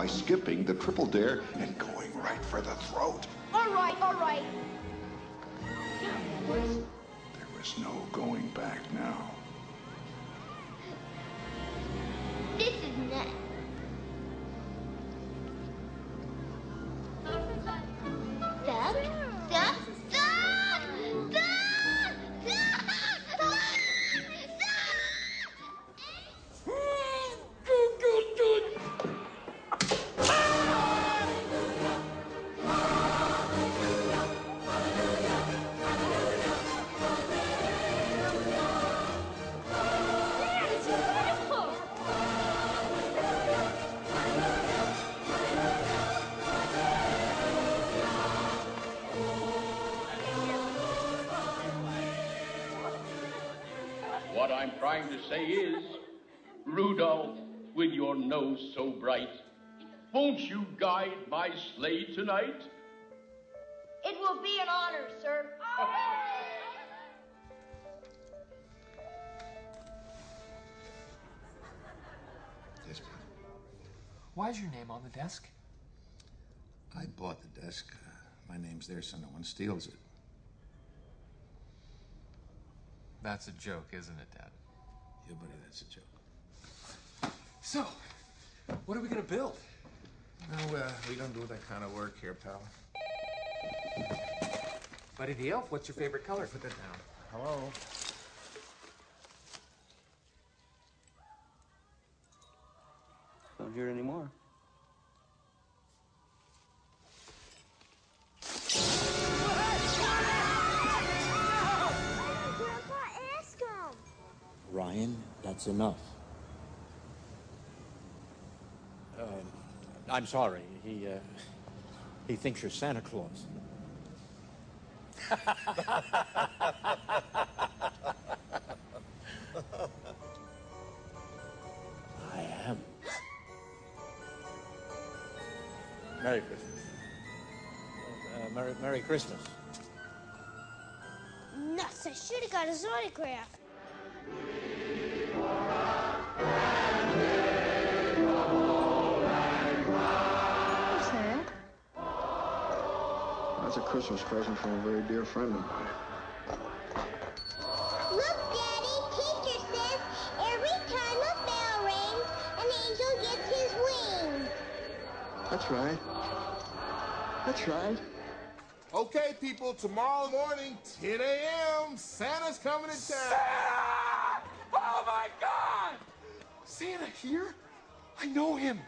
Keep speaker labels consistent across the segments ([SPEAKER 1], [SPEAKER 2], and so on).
[SPEAKER 1] by skipping the triple dare and going right for the throat.
[SPEAKER 2] All right, all right.
[SPEAKER 1] There was no going back now.
[SPEAKER 3] Say is, Rudolph, with your nose so bright, won't you guide my sleigh tonight?
[SPEAKER 2] It will be an honor, sir.
[SPEAKER 1] Yes,
[SPEAKER 4] Why is your name on the desk?
[SPEAKER 5] I bought the desk. Uh, my name's there so no one steals it.
[SPEAKER 4] That's a joke, isn't it, Dad?
[SPEAKER 5] Yeah, buddy, that's a joke.
[SPEAKER 4] So, what are we gonna build?
[SPEAKER 5] No, uh, we don't do that kind of work here, pal.
[SPEAKER 4] Buddy the Elf, what's your favorite color? Put that down.
[SPEAKER 5] Hello?
[SPEAKER 6] Don't hear it anymore. Ryan, that's enough. Uh, I'm sorry. He uh, he thinks you're Santa Claus. I am. Merry Christmas. Uh, Merry, Merry Christmas.
[SPEAKER 2] Nuts, I should have got his autograph.
[SPEAKER 7] What's that?
[SPEAKER 8] That's a Christmas present from a very dear friend of mine.
[SPEAKER 2] Look, Daddy, teacher says every time a bell rings, an angel gets his wings.
[SPEAKER 8] That's right. That's right.
[SPEAKER 9] Okay, people, tomorrow morning, 10 a.m., Santa's coming to town.
[SPEAKER 4] Oh my God! Santa here? I know him.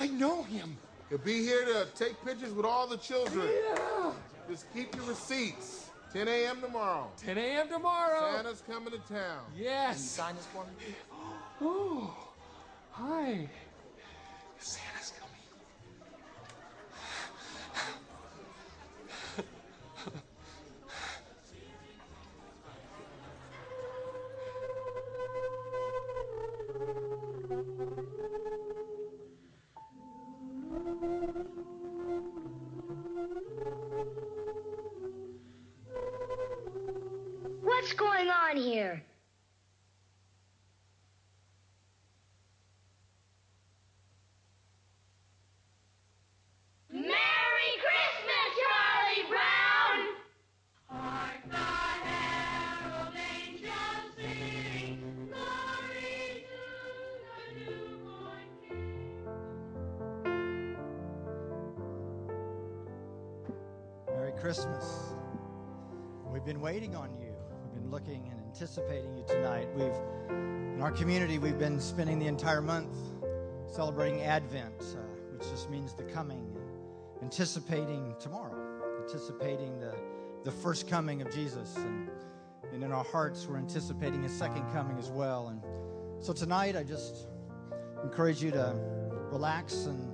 [SPEAKER 4] I know him.
[SPEAKER 9] He'll be here to take pictures with all the children.
[SPEAKER 4] Yeah.
[SPEAKER 9] Just keep your receipts. 10 a.m. tomorrow.
[SPEAKER 4] 10 a.m. tomorrow.
[SPEAKER 9] Santa's coming to town.
[SPEAKER 4] Yes.
[SPEAKER 7] Sign this for me?
[SPEAKER 4] Oh, hi.
[SPEAKER 2] Christmas.
[SPEAKER 10] We've been waiting on you. We've been looking and anticipating you tonight. We've, in our community, we've been spending the entire month celebrating Advent, uh, which just means the coming, anticipating tomorrow, anticipating the, the first coming of Jesus. And, and in our hearts, we're anticipating his second coming as well. And so tonight, I just encourage you to relax and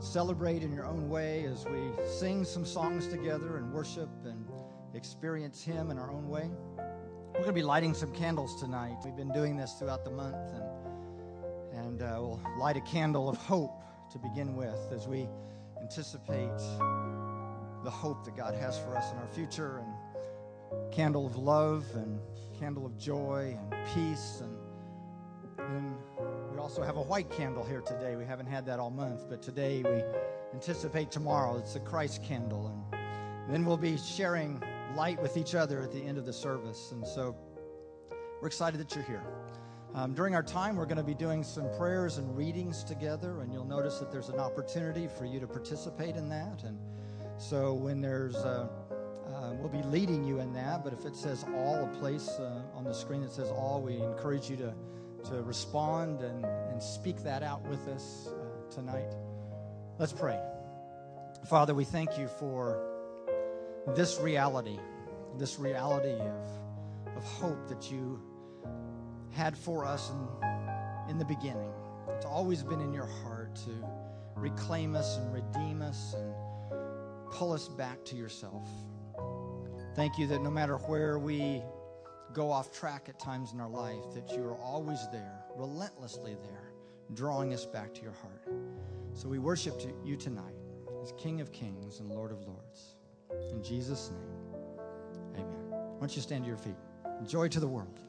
[SPEAKER 10] celebrate in your own way as we sing some songs together and worship and experience Him in our own way. We're going to be lighting some candles tonight. We've been doing this throughout the month, and, and uh, we'll light a candle of hope to begin with as we anticipate the hope that God has for us in our future, and candle of love and candle of joy and peace, and we
[SPEAKER 11] also have a white candle here today. We haven't had that all month, but today we anticipate tomorrow. It's the Christ candle. And then we'll be sharing light with each other at the end of the service. And so we're excited that you're here. Um, during our time, we're going to be doing some prayers and readings together, and you'll notice that there's an opportunity for you to participate in that. And so when there's uh, uh, we'll be leading you in that, but if it says all, a place uh, on the screen that says all, we encourage you to, to respond and, and speak that out with us uh, tonight. Let's pray. Father, we thank you for this reality, this reality of, of hope that you had for us in, in the beginning. It's always been in your heart to reclaim us and redeem us and pull us back to yourself. Thank you that no matter where we go off track at times in our life, that you are always there, relentlessly there, drawing us back to your heart. So we worship you tonight as King of Kings and Lord of Lords. In Jesus' name, amen. Why don't you stand to your feet? Joy to the world.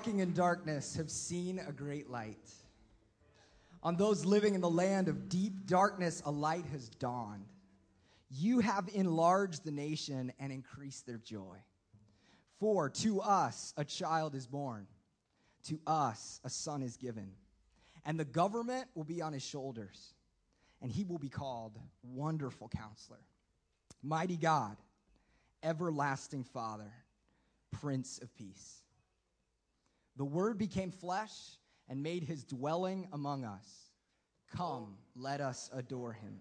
[SPEAKER 11] Walking in darkness have seen a great light. On those living in the land of deep darkness, a light has dawned. You have enlarged the nation and increased their joy. For to us a child is born, to us a son is given, and the government will be on his shoulders, and he will be called Wonderful Counselor, Mighty God, Everlasting Father, Prince of Peace. The Word became flesh and made his dwelling among us. Come, let us adore him.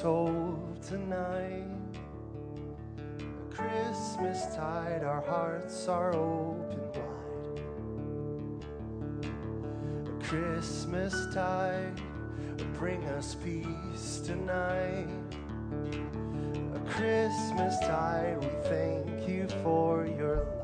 [SPEAKER 12] Hope tonight. A Christmas tide, our hearts are open wide. A Christmas tide will bring us peace tonight. A Christmas tide, we thank you for your light.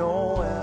[SPEAKER 11] Noel, Noel,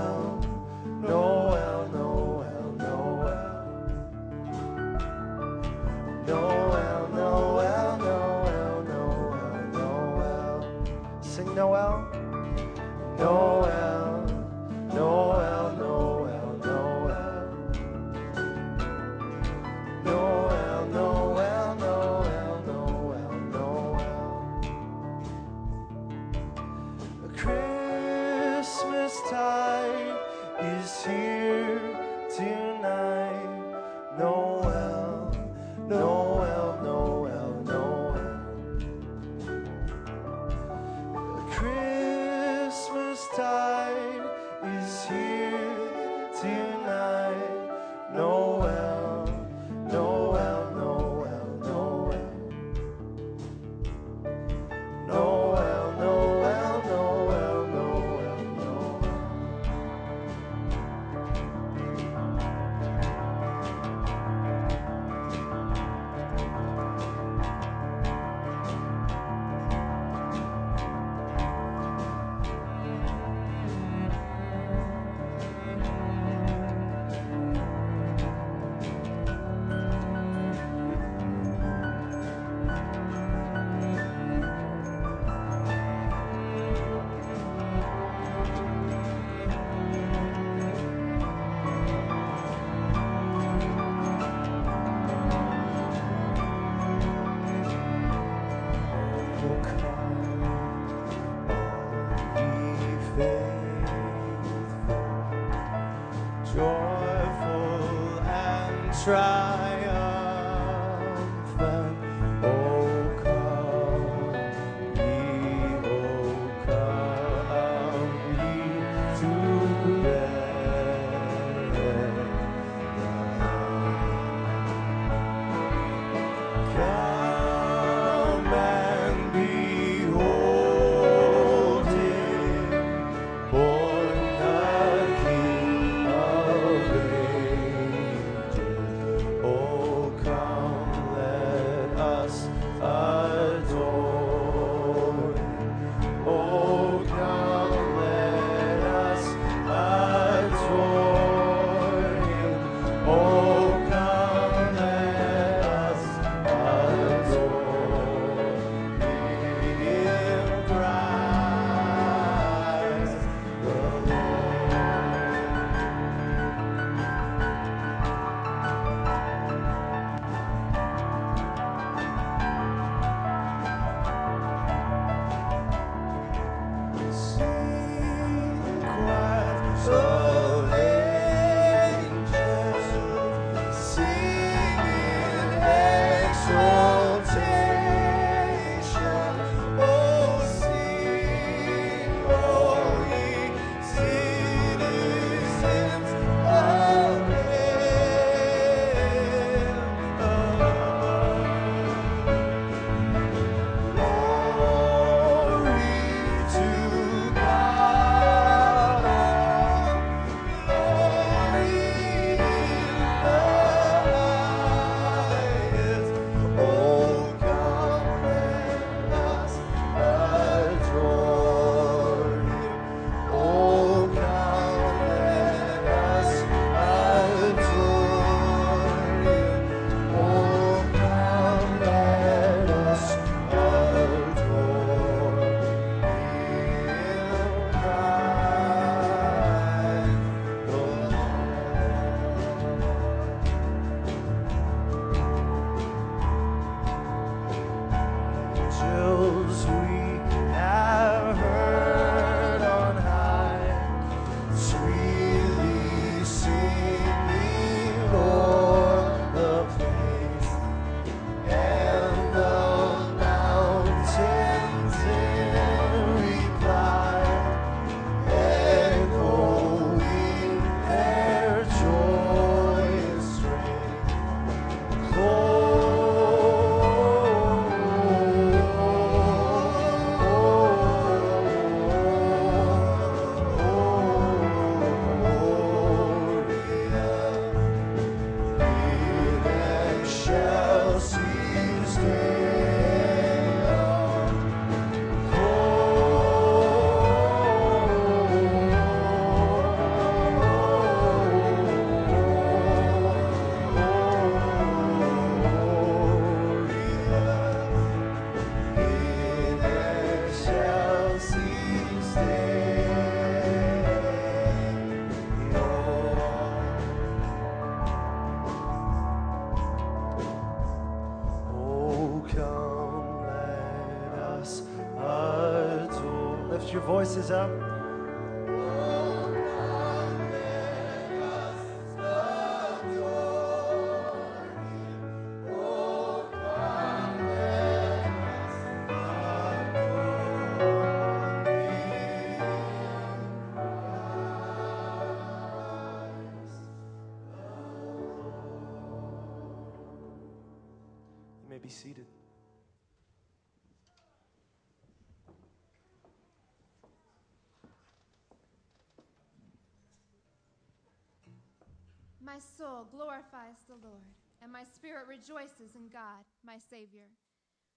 [SPEAKER 13] My soul glorifies the Lord, and my spirit rejoices in God, my Savior.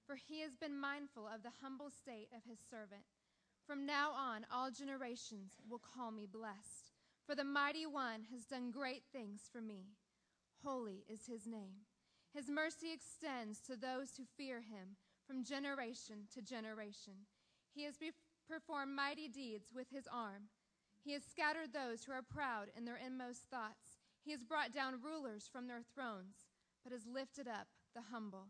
[SPEAKER 13] For he has been mindful of the humble state of his servant. From now on, all generations will call me blessed, for the mighty one has done great things for me. Holy is his name. His mercy extends to those who fear him from generation to generation. He has performed mighty deeds with his arm. He has scattered those who are proud in their inmost thoughts. He has brought down rulers from their thrones, but has lifted up the humble.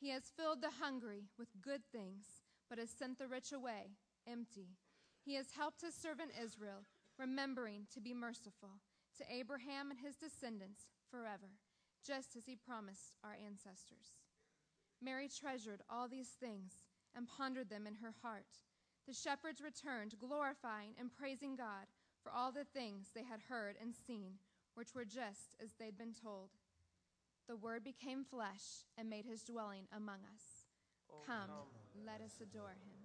[SPEAKER 13] He has filled the hungry with good things, but has sent the rich away empty. He has helped his servant Israel, remembering to be merciful to Abraham and his descendants forever, just as he promised our ancestors. Mary treasured all these things and pondered them in her heart. The shepherds returned, glorifying and praising God for all the things they had heard and seen, which were just as they'd been told. The Word became flesh and made his dwelling among us. Oh, come, let us adore him.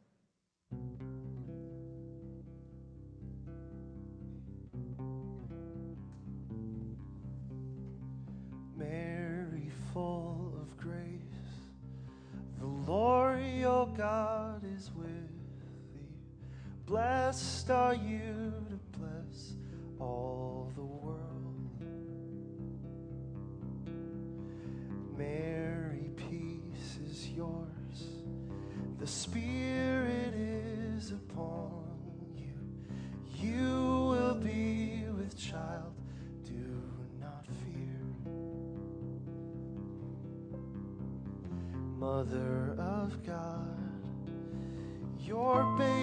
[SPEAKER 11] Mary, full of grace, the Lord your God is with thee. Blessed are you to bless all The Spirit is upon you. You will be with child. Do not fear. Mother of God, your baby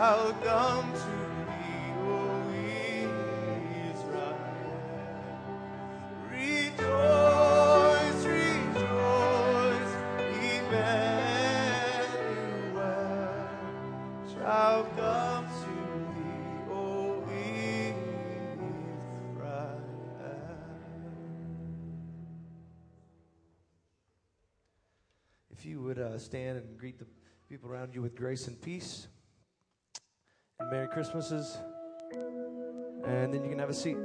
[SPEAKER 11] shall come to thee, O Israel. Rejoice, rejoice, Emmanuel shall come to thee, O Israel. If you would uh, stand and greet the people around you with grace and peace, Christmases, and then you can have a seat.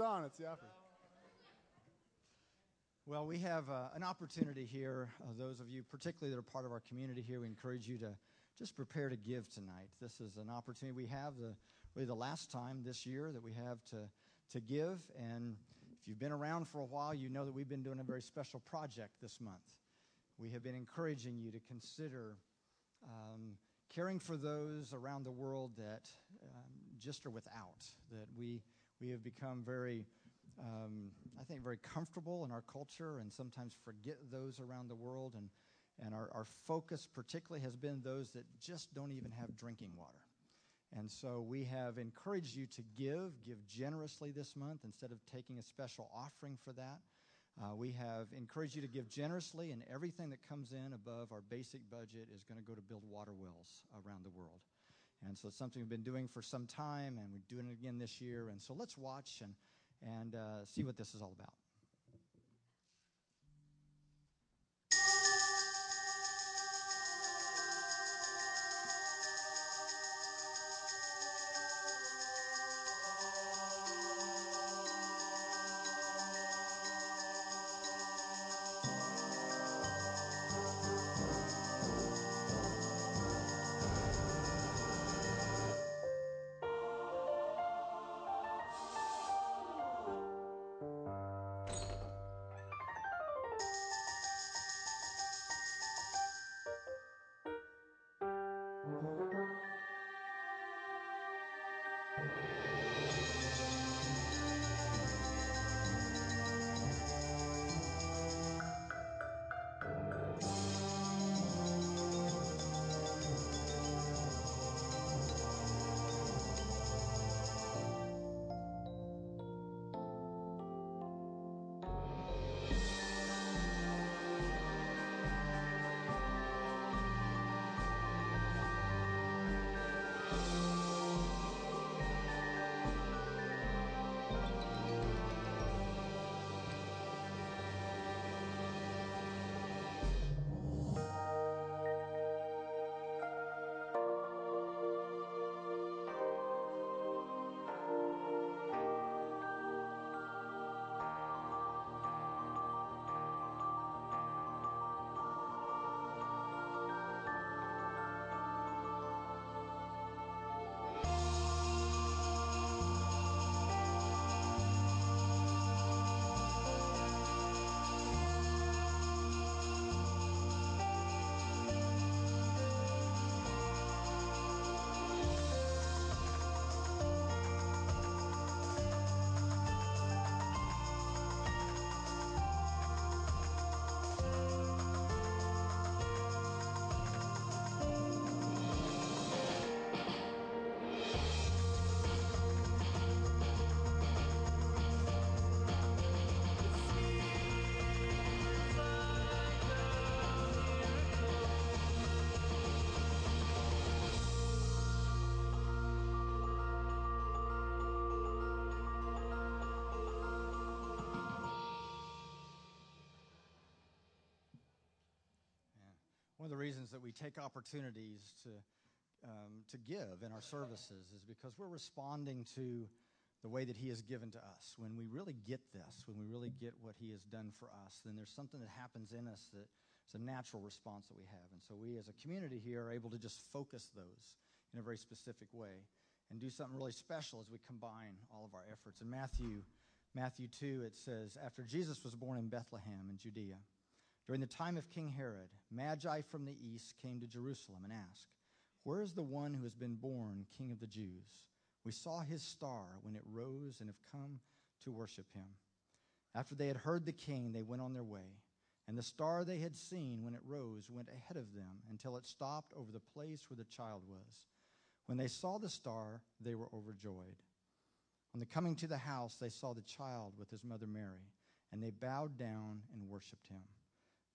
[SPEAKER 10] On.
[SPEAKER 14] It's.
[SPEAKER 10] Well, we have uh, an opportunity here. Uh, those of you, particularly that are part of our community here, we encourage you to just prepare to give tonight. This is an opportunity we have, the, really the last time this year that we have to, to give. And if you've been around for a while, you know that we've been doing a very special project this month. We have been encouraging you to consider um, caring for those around the world that um, just are without, that we, we have become very um, I think, very comfortable in our culture and sometimes forget those around the world. And, and our, our focus, particularly, has been those that just don't even have drinking water. And so we have encouraged you to give, give generously this month instead of taking a special offering for that. Uh, we have encouraged you to give generously, and everything that comes in above our basic budget is going to go to build water wells around the world. And so it's something we've been doing for some time, and we're doing it again this year. And so let's watch and and uh, see what this is all about. The reasons that we take opportunities to, um, to give in our services is because we're responding to the way that He has given to us. When we really get this, when we really get what He has done for us, then there's something that happens in us that it's a natural response that we have. And so we as a community here are able to just focus those in a very specific way and do something really special as we combine all of our efforts. In Matthew, Matthew 2, it says, After Jesus was born in Bethlehem in Judea, during the time of King Herod, Magi from the east came to Jerusalem and asked, Where is the one who has been born King of the Jews? We saw his star when it rose and have come to worship him. After they had heard the king, they went on their way. And the star they had seen when it rose went ahead of them until it stopped over the place where the child was. When they saw the star, they were overjoyed. On the coming to the house, they saw the child with his mother Mary, and they bowed down and worshiped him.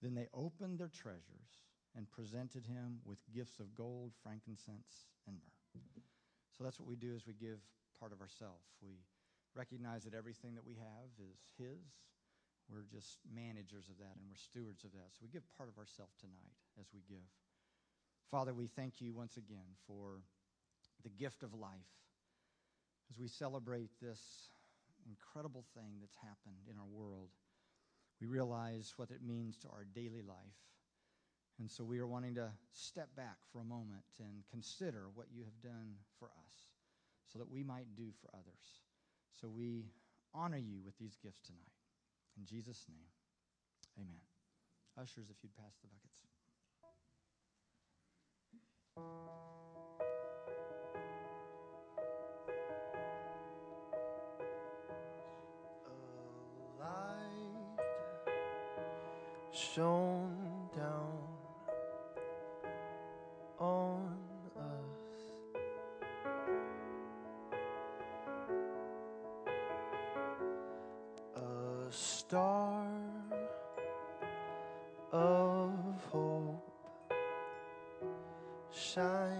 [SPEAKER 10] Then they opened their treasures and presented him with gifts of gold, frankincense, and myrrh. So that's what we do as we give part of ourselves. We recognize that everything that we have is his. We're just managers of that and we're stewards of that. So we give part of ourselves tonight as we give. Father, we thank you once again for the gift of life as we celebrate this incredible thing that's happened in our world. We realize what it means to our daily life. And so we are wanting to step back for a moment and consider what you have done for us so that we might do for others. So we honor you with these gifts tonight. In Jesus' name, amen. Ushers, if you'd pass the buckets.
[SPEAKER 11] Shone down on us. A star of hope shines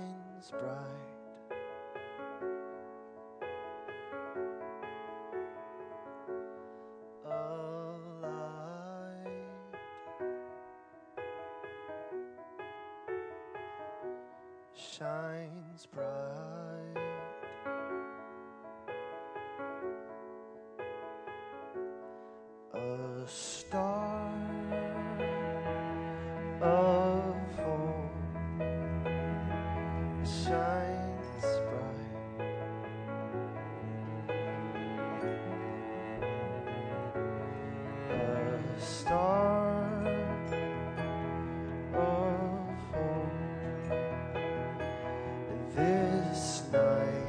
[SPEAKER 11] this night.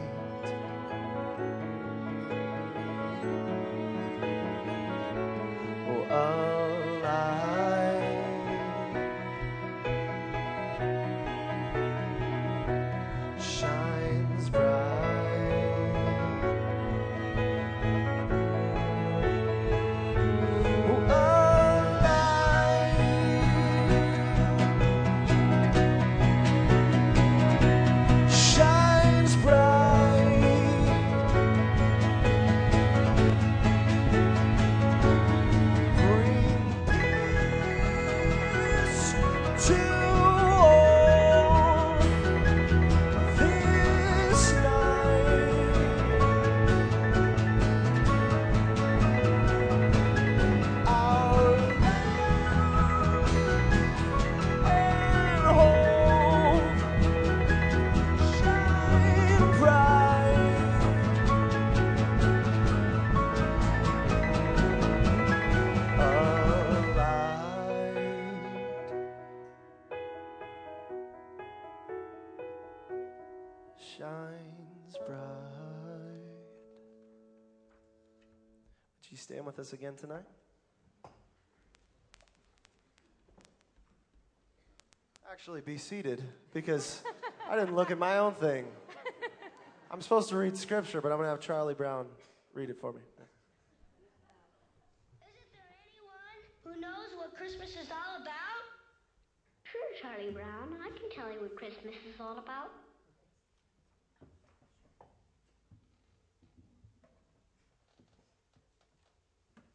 [SPEAKER 11] Us again tonight? Actually, be seated because I didn't look at my own thing. I'm supposed to read scripture, but I'm going to have Charlie Brown read it for me.
[SPEAKER 2] Isn't there anyone who knows what Christmas is all about? Sure, Charlie Brown. I can tell you what Christmas is all about.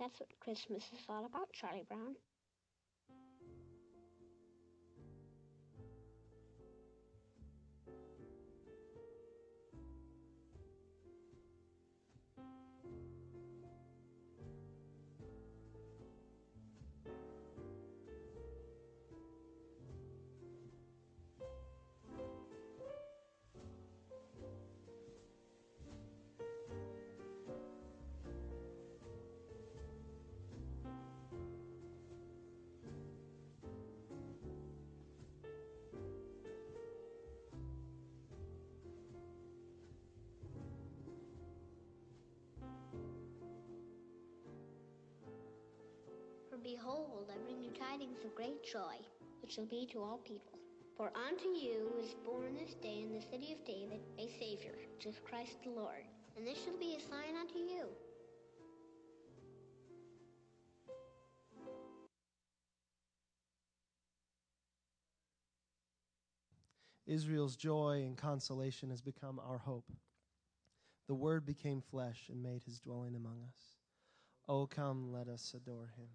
[SPEAKER 2] That's what Christmas is all about, Charlie Brown. Behold, I bring you tidings of great joy, which shall be to all people. For unto you is born this day in the city of David a Savior, which is Christ the Lord. And this shall be a sign unto you.
[SPEAKER 11] Israel's joy and consolation has become our hope. The Word became flesh and made his dwelling among us. Oh, come, let us adore him.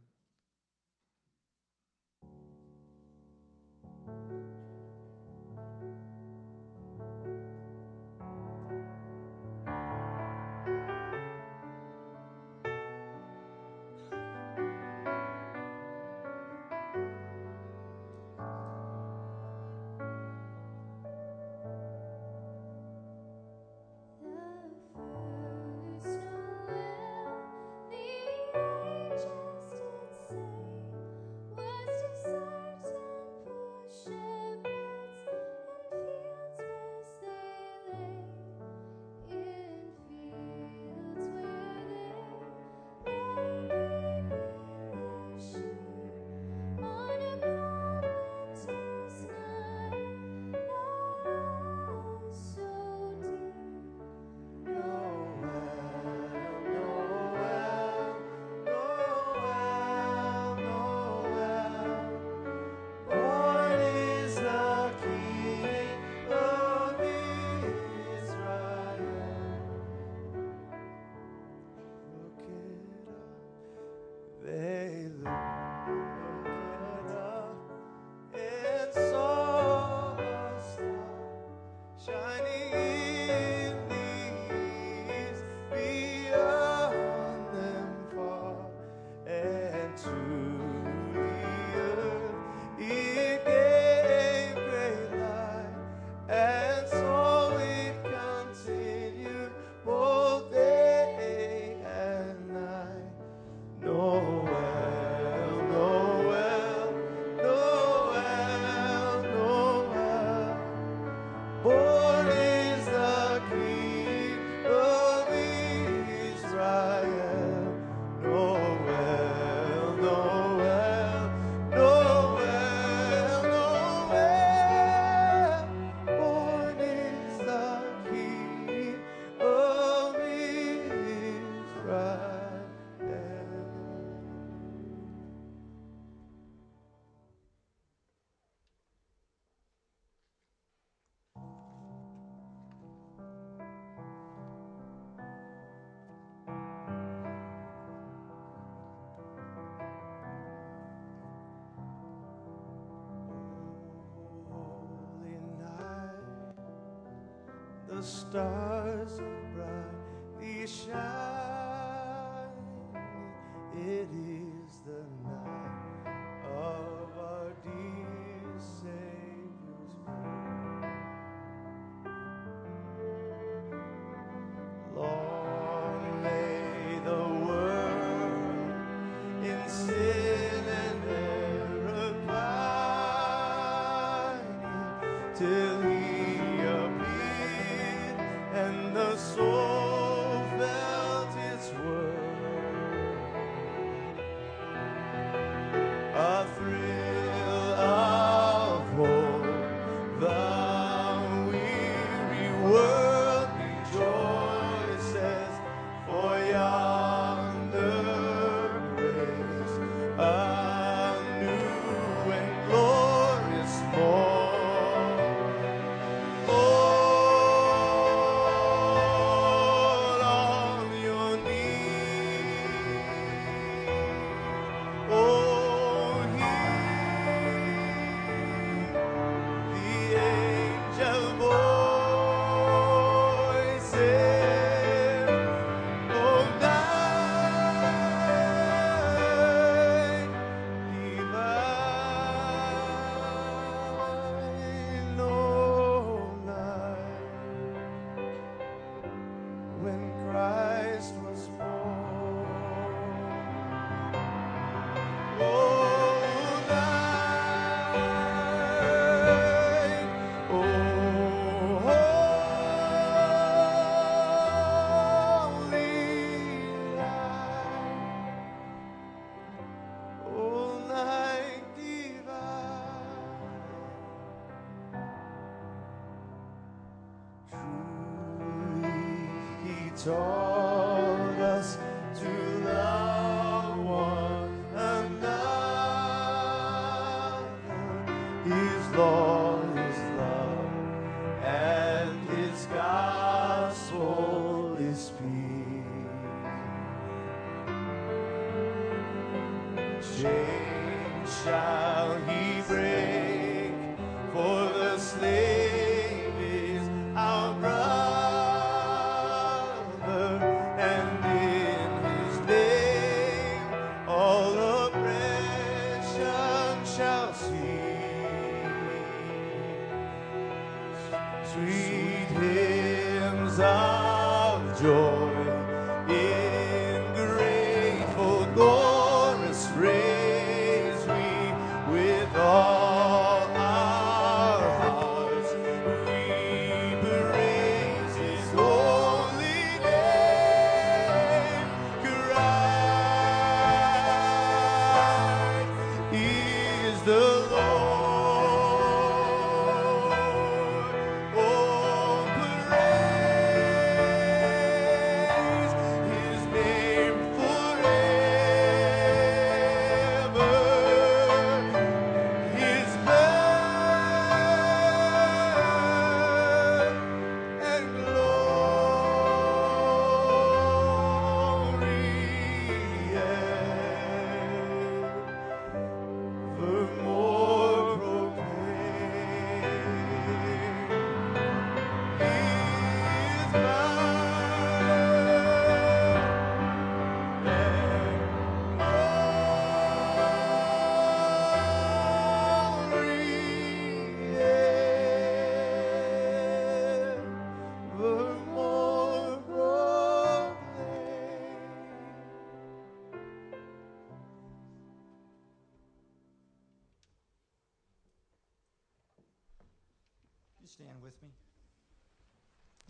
[SPEAKER 11] Stars are brightly shining.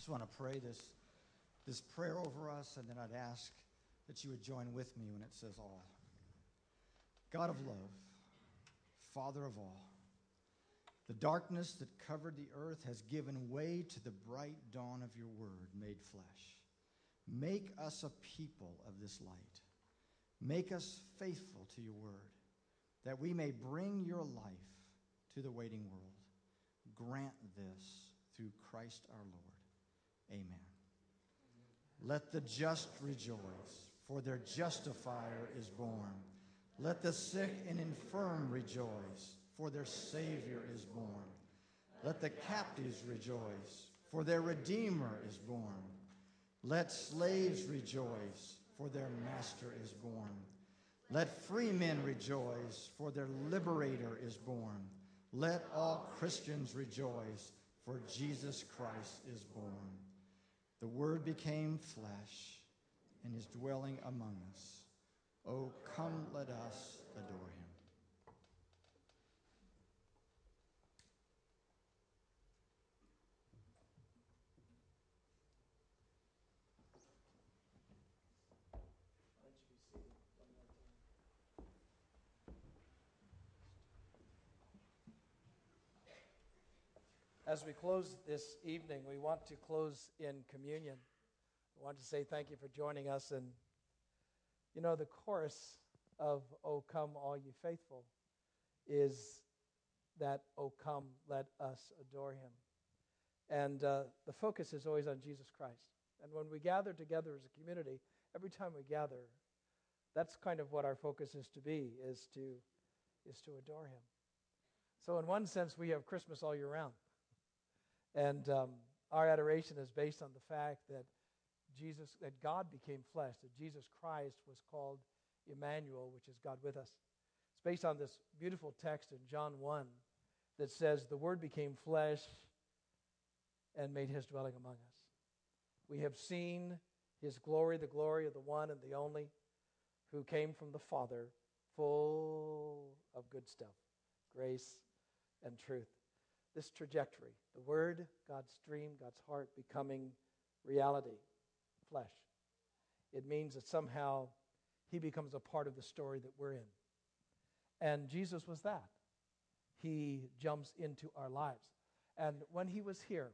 [SPEAKER 10] Just want to pray this, this prayer over us, and then I'd ask that you would join with me when it says all. God of love, Father of all, the darkness that covered the earth has given way to the bright dawn of your word made flesh. Make us a people of this light. Make us faithful to your word, that we may bring your life to the waiting world. Grant this through Christ our Lord. Amen. Let the just rejoice, for their justifier is born. Let the sick and infirm rejoice, for their Savior is born. Let the captives rejoice, for their Redeemer is born. Let slaves rejoice, for their Master is born. Let free men rejoice, for their Liberator is born. Let all Christians rejoice, for Jesus Christ is born. The Word became flesh and is dwelling among us. Oh, come, let us adore him.
[SPEAKER 15] As we close this evening, we want to close in communion. I want to say thank you for joining us. And, you know, the chorus of O Come, All Ye Faithful is that, O come, let us adore him. And uh, the focus is always on Jesus Christ. And when we gather together as a community, every time we gather, that's kind of what our focus is to be, is to, is to adore him. So in one sense, we have Christmas all year round. And um, our adoration is based on the fact that Jesus, that God became flesh, that Jesus Christ was called Emmanuel, which is God with us. It's based on this beautiful text in John 1 that says, The Word became flesh and made his dwelling among us. We have seen His glory, the glory of the one and the only who came from the Father, full of good stuff, grace and truth. This trajectory, the Word, God's dream, God's heart becoming reality, flesh. It means that somehow He becomes a part of the story that we're in. And Jesus was that. He jumps into our lives. And when He was here,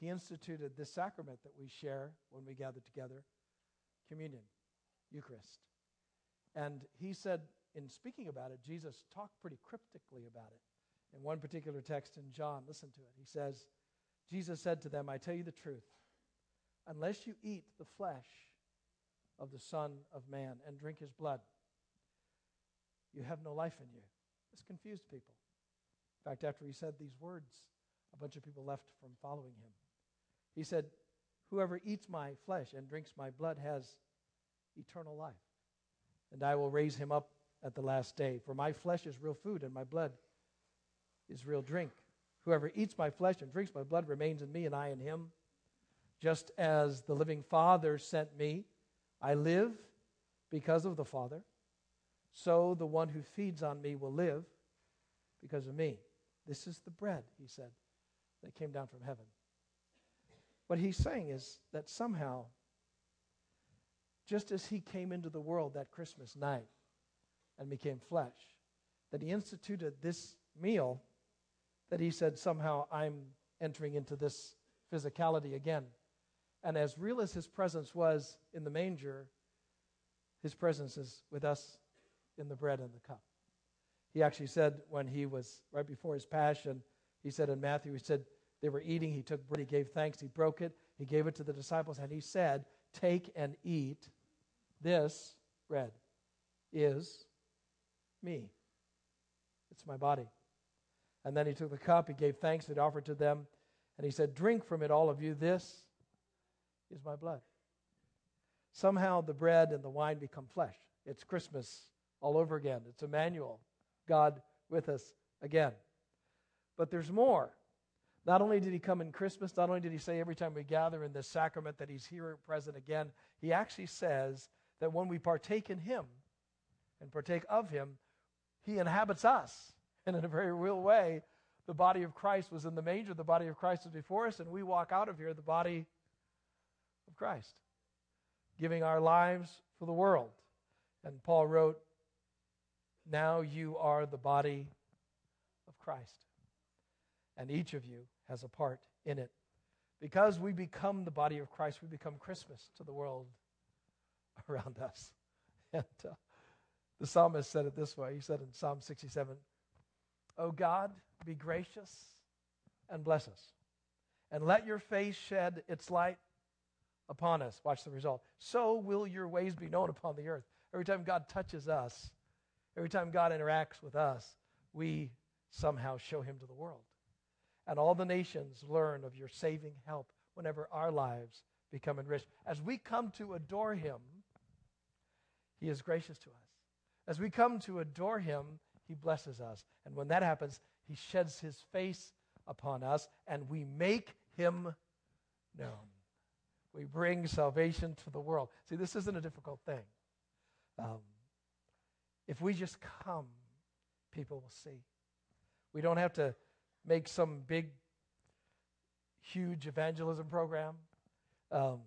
[SPEAKER 15] He instituted this sacrament that we share when we gather together communion, Eucharist. And He said, in speaking about it, Jesus talked pretty cryptically about it in one particular text in John. Listen to it. He says, Jesus said to them, I tell you the truth. Unless you eat the flesh of the Son of Man and drink his blood, you have no life in you. This confused people. In fact, after he said these words, a bunch of people left from following him. He said, Whoever eats my flesh and drinks my blood has eternal life, and I will raise him up at the last day. For my flesh is real food, and my blood is real drink. Whoever eats my flesh and drinks my blood remains in me, and I in him. Just as the living Father sent me, I live because of the Father. So the one who feeds on me will live because of me. This is the bread, he said, that came down from heaven. What he's saying is that somehow, just as he came into the world that Christmas night and became flesh, that he instituted this meal that he said, somehow I'm entering into this physicality again. And as real as his presence was in the manger, his presence is with us in the bread and the cup. He actually said when he was right before his passion, he said in Matthew, he said, they were eating, he took bread, he gave thanks, he broke it, he gave it to the disciples, and he said, Take and eat. This bread is me. It's my body. And then he took the cup, he gave thanks, he offered to them, and he said, Drink from it, all of you. This is my blood. Somehow the bread and the wine become flesh. It's Christmas all over again. It's Emmanuel, God with us again. But there's more. Not only did he come in Christmas, not only did he say every time we gather in this sacrament that he's here present again, he actually says that when we partake in him and partake of him, he inhabits us. And in a very real way, the body of Christ was in the manger, the body of Christ was before us, and we walk out of here the body of Christ, giving our lives for the world. And Paul wrote, Now you are the body of Christ, and each of you has a part in it. Because we become the body of Christ, we become Christmas to the world around us. And uh, the psalmist said it this way He said in Psalm 67, O God, be gracious and bless us, and let your face shed its light upon us. Watch the result. So will your ways be known upon the earth. Every time God touches us, every time God interacts with us, we somehow show him to the world. And all the nations learn of your saving help whenever our lives become enriched. As we come to adore him, he is gracious to us. As we come to adore him, he blesses us. And when that happens, he sheds his face upon us and we make him known. We bring salvation to the world. See, this isn't a difficult thing. Um, if we just come, people will see. We don't have to make some big, huge evangelism program. Um,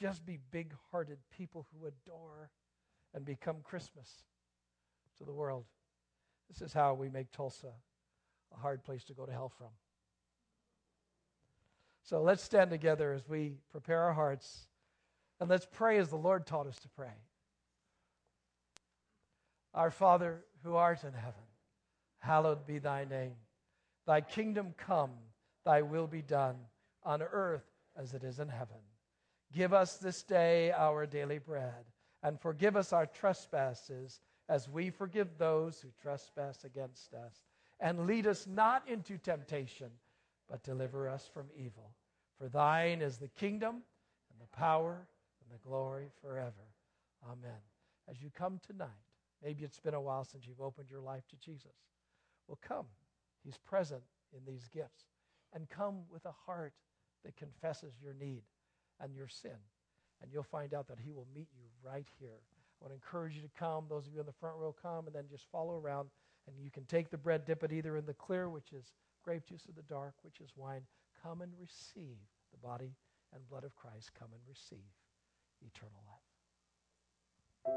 [SPEAKER 15] just be big hearted people who adore and become Christmas to the world. This is how we make Tulsa a hard place to go to hell from. So let's stand together as we prepare our hearts and let's pray as the Lord taught us to pray. Our Father who art in heaven, hallowed be thy name. Thy kingdom come, thy will be done on earth as it is in heaven. Give us this day our daily bread, and forgive us our trespasses as we forgive those who trespass against us. And lead us not into temptation, but deliver us from evil. For thine is the kingdom and the power and the glory forever. Amen. As you come tonight, maybe it's been a while since you've opened your life to Jesus. Well, come. He's present in these gifts. And come with a heart that confesses your need and your sin
[SPEAKER 11] and you'll find out that He will meet you right here. I want to encourage you to come. Those of you in the front row, come, and then just follow around. And you can take the bread, dip it either in the clear, which is grape juice, or the dark, which is wine. Come and receive the body and blood of Christ. Come and receive eternal life.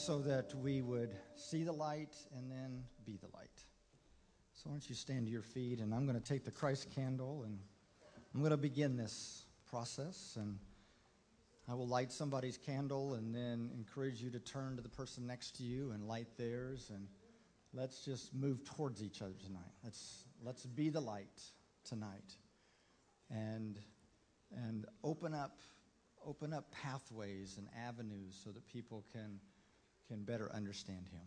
[SPEAKER 10] So that we would see the light and then be the light. So why don't you stand to your feet and I'm going to take the Christ candle and I'm going to begin this process and I will light somebody's candle and then encourage you to turn to the person next to you and light theirs and let's just move towards each other tonight. Let's let's be the light tonight. And and open up open up pathways and avenues so that people can can better understand him.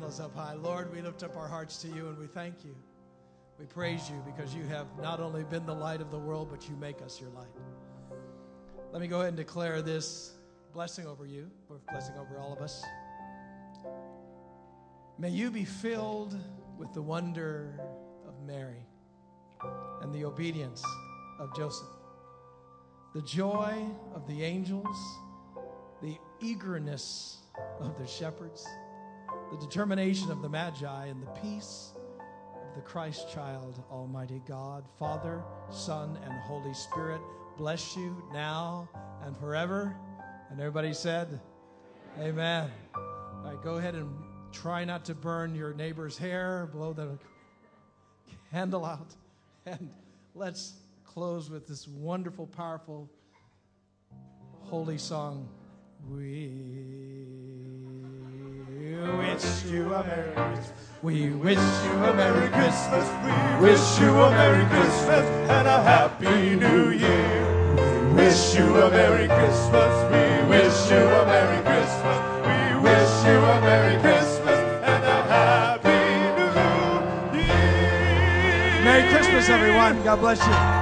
[SPEAKER 11] Your
[SPEAKER 15] up high. Lord, we lift up our hearts to you and we thank you. We praise you because you have not only been the light of the world, but you make us your light. Let me go ahead and declare this blessing over you, blessing over all of us. May you be filled with the wonder of Mary and the obedience of Joseph, the joy of the angels, the eagerness of the shepherds, the determination of the Magi, and the peace of the Christ child, Almighty God, Father, Son, and Holy Spirit, bless you now and forever. And everybody said, Amen. All right, go ahead and try not to burn your neighbor's hair, blow the candle out, and let's close with this wonderful, powerful, holy song. We wish you a Merry Christmas. We wish you a Merry Christmas. We wish you a Merry Christmas and a Happy New Year. We wish you a Merry Christmas. We wish you a Merry Christmas. We wish you a Merry Christmas and a Happy New Year. Merry Christmas, everyone. God bless you.